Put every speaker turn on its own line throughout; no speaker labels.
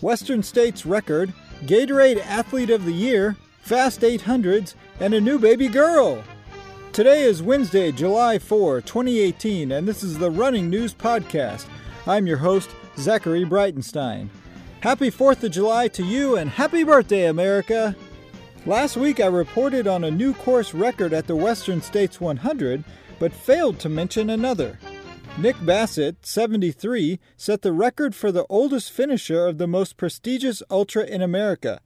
Western States record, Gatorade Athlete of the Year, Fast 800s, and a new baby girl. Today is Wednesday, July 4, 2018, and this is the Running News Podcast. I'm your host, Zachary Breitenstein. Happy 4th of July to you and happy birthday, America! Last week I reported on a new course record at the Western States 100, but failed to mention another. Nick Bassett, 73, set the record for the oldest finisher of the most prestigious ultra in America.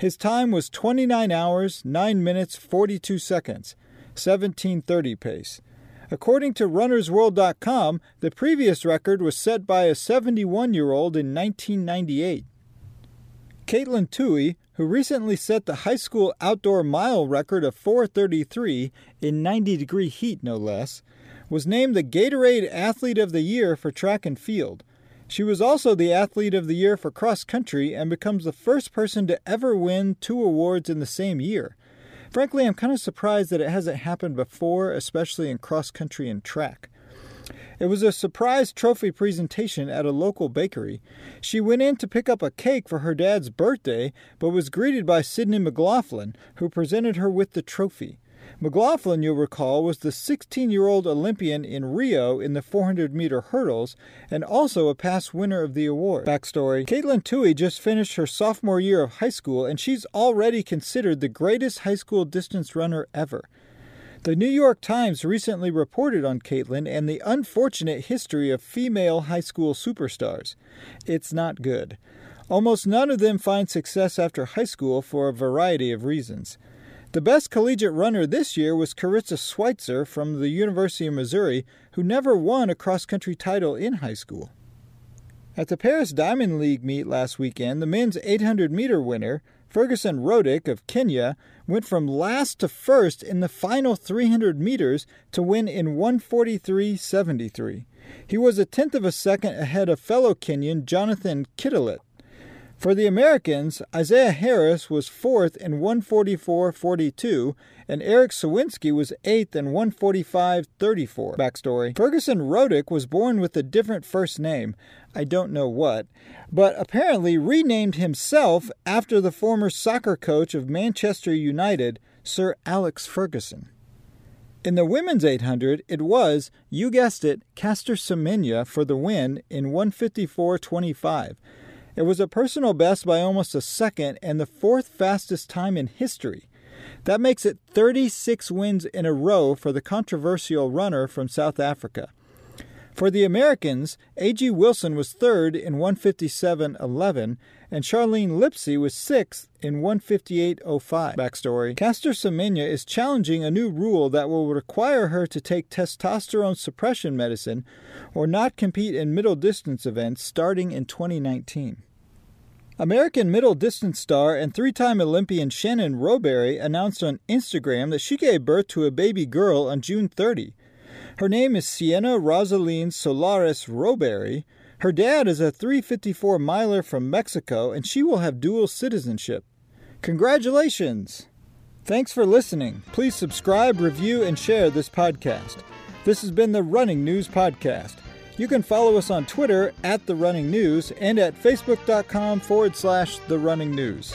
His time was 29 hours, 9 minutes, 42 seconds, 1730 pace. According to runnersworld.com, the previous record was set by a 71 year old in 1998. Katelyn Tuohy, who recently set the high school outdoor mile record of 433 in 90 degree heat, no less, was named the Gatorade Athlete of the Year for track and field. She was also the Athlete of the Year for cross country and becomes the first person to ever win two awards in the same year. Frankly, I'm kind of surprised that it hasn't happened before, especially in cross country and track. It was a surprise trophy presentation at a local bakery. She went in to pick up a cake for her dad's birthday, but was greeted by Sydney McLaughlin, who presented her with the trophy. McLaughlin, you'll recall, was the 16 year old Olympian in Rio in the 400 meter hurdles and also a past winner of the award. Backstory Katelyn Tuohy just finished her sophomore year of high school and she's already considered the greatest high school distance runner ever. The New York Times recently reported on Katelyn and the unfortunate history of female high school superstars. It's not good. Almost none of them find success after high school for a variety of reasons. The best collegiate runner this year was Karissa Schweizer from the University of Missouri, who never won a cross country title in high school. At the Paris Diamond League meet last weekend, the men's 800 meter winner, Ferguson Rotich of Kenya, went from last to first in the final 300 meters to win in 143.73. He was a tenth of a second ahead of fellow Kenyan Jonathan Kitilit. For the Americans, Isaiah Harris was fourth in 144.42, and Erik Sowinski was eighth in 145.34. Backstory Ferguson Rotich was born with a different first name, I don't know what, but apparently renamed himself after the former soccer coach of Manchester United, Sir Alex Ferguson. In the women's 800, it was, you guessed it, Caster Semenya for the win in 154.25. It was a personal best by almost a second and the fourth fastest time in history. That makes it 36 wins in a row for the controversial runner from South Africa. For the Americans, Ajeé Wilson was third in 157.11, and Charlene Lipsey was sixth in 158.05. Backstory Caster Semenya is challenging a new rule that will require her to take testosterone suppression medicine or not compete in middle distance events starting in 2019. American middle distance star and three time Olympian Shannon Rowbury announced on Instagram that she gave birth to a baby girl on June 30. Her name is Sienna Rosaline Solares Rowbury. Her dad is a 354 miler from Mexico, and she will have dual citizenship. Congratulations! Thanks for listening. Please subscribe, review, and share this podcast. This has been the Running News Podcast. You can follow us on Twitter at The Running News and at facebook.com forward slash The Running News.